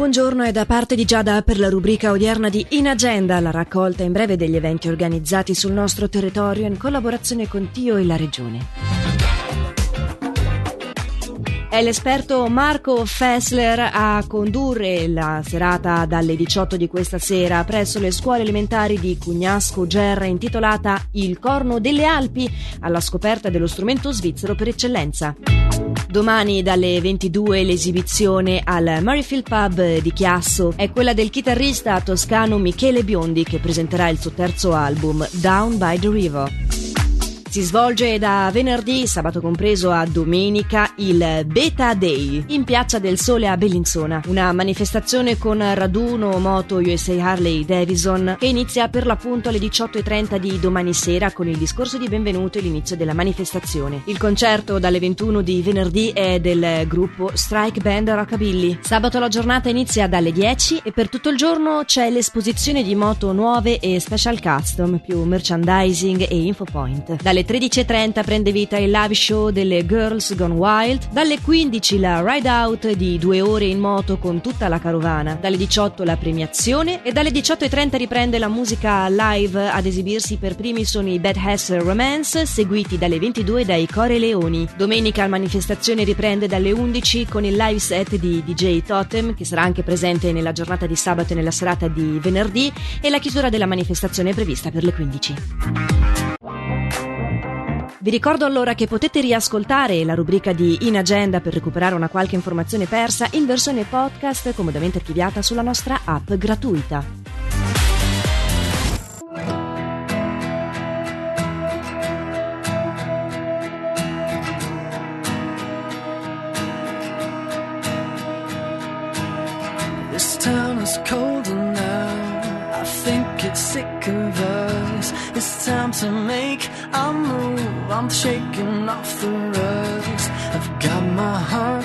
buongiorno è da parte di Giada per la rubrica odierna di In Agenda, la raccolta in breve degli eventi organizzati sul nostro territorio in collaborazione con Tio e la Regione. È l'esperto Marco Fessler a condurre la serata dalle 18 di questa sera presso le scuole elementari di Cugnasco Gerra intitolata Il corno delle Alpi alla scoperta dello strumento svizzero per eccellenza. Domani dalle 22 l'esibizione al Murrayfield Pub di Chiasso è quella del chitarrista toscano Michele Biondi che presenterà il suo terzo album Down by the River. Si svolge da venerdì, sabato compreso, a domenica il Beta Day in Piazza del Sole a Bellinzona, una manifestazione con raduno moto USA Harley Davidson che inizia per l'appunto alle 18.30 di domani sera con il discorso di benvenuto e l'inizio della manifestazione. Il concerto dalle 21 di venerdì è del gruppo Strike Band Rockabilly. Sabato la giornata inizia dalle 10 e per tutto il giorno c'è l'esposizione di moto nuove e special custom più merchandising e infopoint. Dalle alle 13.30 prende vita il live show delle Girls Gone Wild, dalle 15 la ride out di due ore in moto con tutta la carovana, dalle 18 la premiazione e dalle 18.30 riprende la musica live ad esibirsi per primi sono i Bad Hassel Romance, seguiti dalle 22 dai Core Leoni. Domenica la manifestazione riprende dalle 11 con il live set di DJ Totem, che sarà anche presente nella giornata di sabato e nella serata di venerdì, e la chiusura della manifestazione è prevista per le 15. Vi ricordo allora che potete riascoltare la rubrica di In Agenda per recuperare una qualche informazione persa in versione podcast comodamente archiviata sulla nostra app gratuita. This town is cold now I think it's sick of us. It's time to make a move. I'm shaking off the rugs. I've got my heart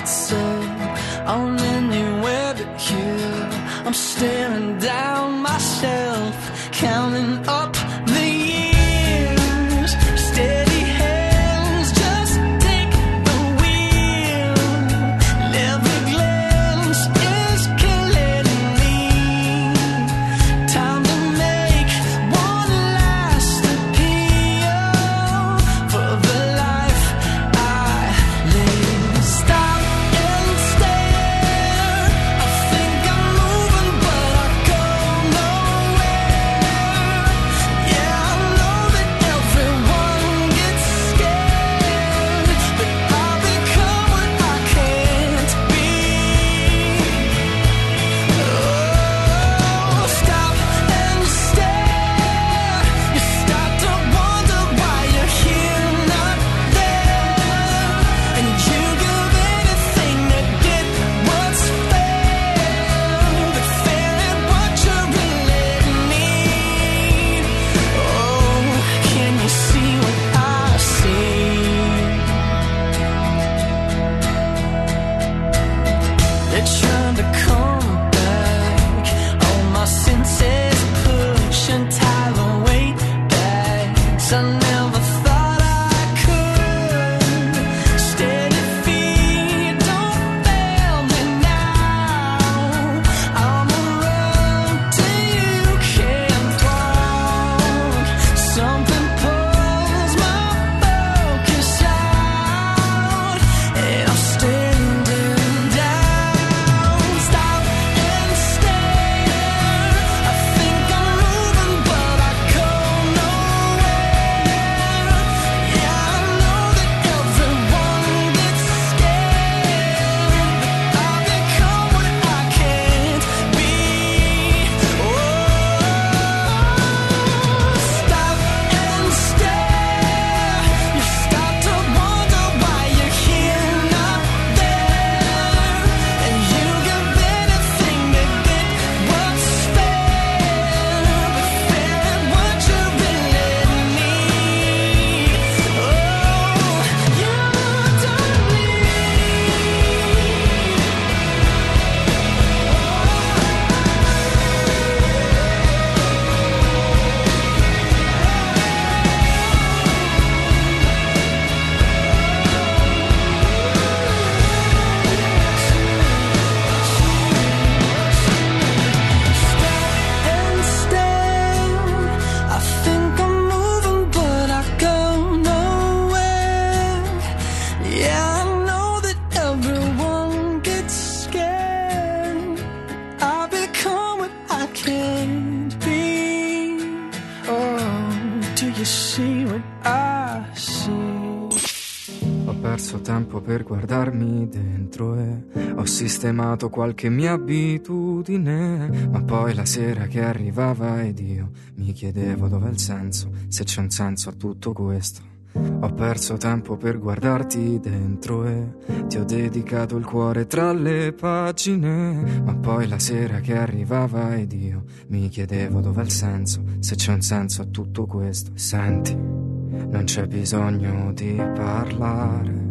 per guardarmi dentro e ho sistemato qualche mia abitudine, ma poi la sera che arrivava ed io mi chiedevo dov'è il senso, se c'è un senso a tutto questo. Ho perso tempo per guardarti dentro e ti ho dedicato il cuore tra le pagine. Ma poi la sera che arrivava ed io mi chiedevo dov'è il senso, se c'è un senso a tutto questo. Senti, non c'è bisogno di parlare.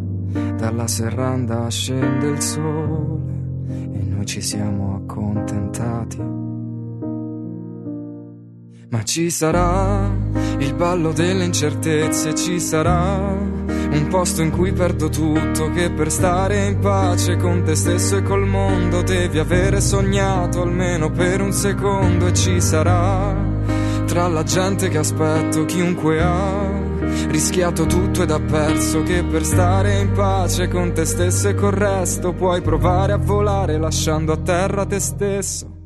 Dalla serranda scende il sole e noi ci siamo accontentati. Ma ci sarà il ballo delle incertezze, ci sarà un posto in cui perdo tutto, che per stare in pace con te stesso e col mondo devi avere sognato almeno per un secondo. E ci sarà tra la gente che aspetto chiunque ha rischiato tutto ed ha perso che per stare in pace con te stesso e col resto puoi provare a volare lasciando a terra te stesso.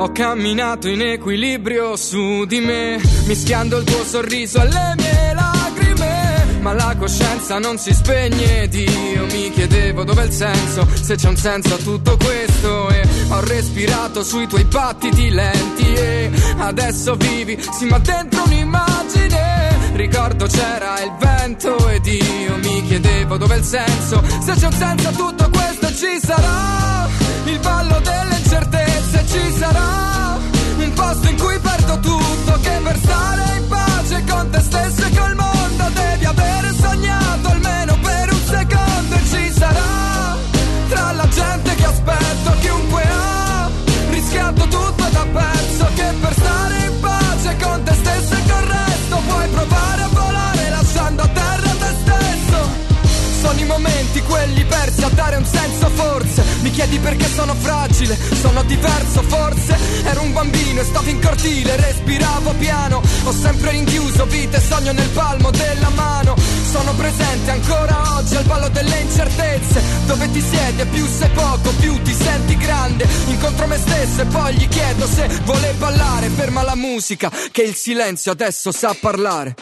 Ho camminato in equilibrio su di me, mischiando il tuo sorriso alle mie lacrime. Ma la coscienza non si spegne ed io mi chiedevo dov'è il senso, se c'è un senso a tutto questo. E ho respirato sui tuoi battiti lenti e adesso vivi, sì ma dentro un'immagine. Ricordo c'era il vento ed io mi chiedevo dov'è il senso, se c'è un senso a tutto questo ci sarà. Il ballo delle incertezze ci sarà. Un posto in cui perdo tutto che per stare in pace con te stesso e col quelli persi a dare un senso forse. Mi chiedi perché sono fragile, sono diverso forse. Ero un bambino e stavo in cortile, respiravo piano. Ho sempre rinchiuso vita e sogno nel palmo della mano. Sono presente ancora oggi al ballo delle incertezze. Dove ti siedi e più sei poco, più ti senti grande. Incontro me stesso e poi gli chiedo se vuole ballare. Ferma la musica, che il silenzio adesso sa parlare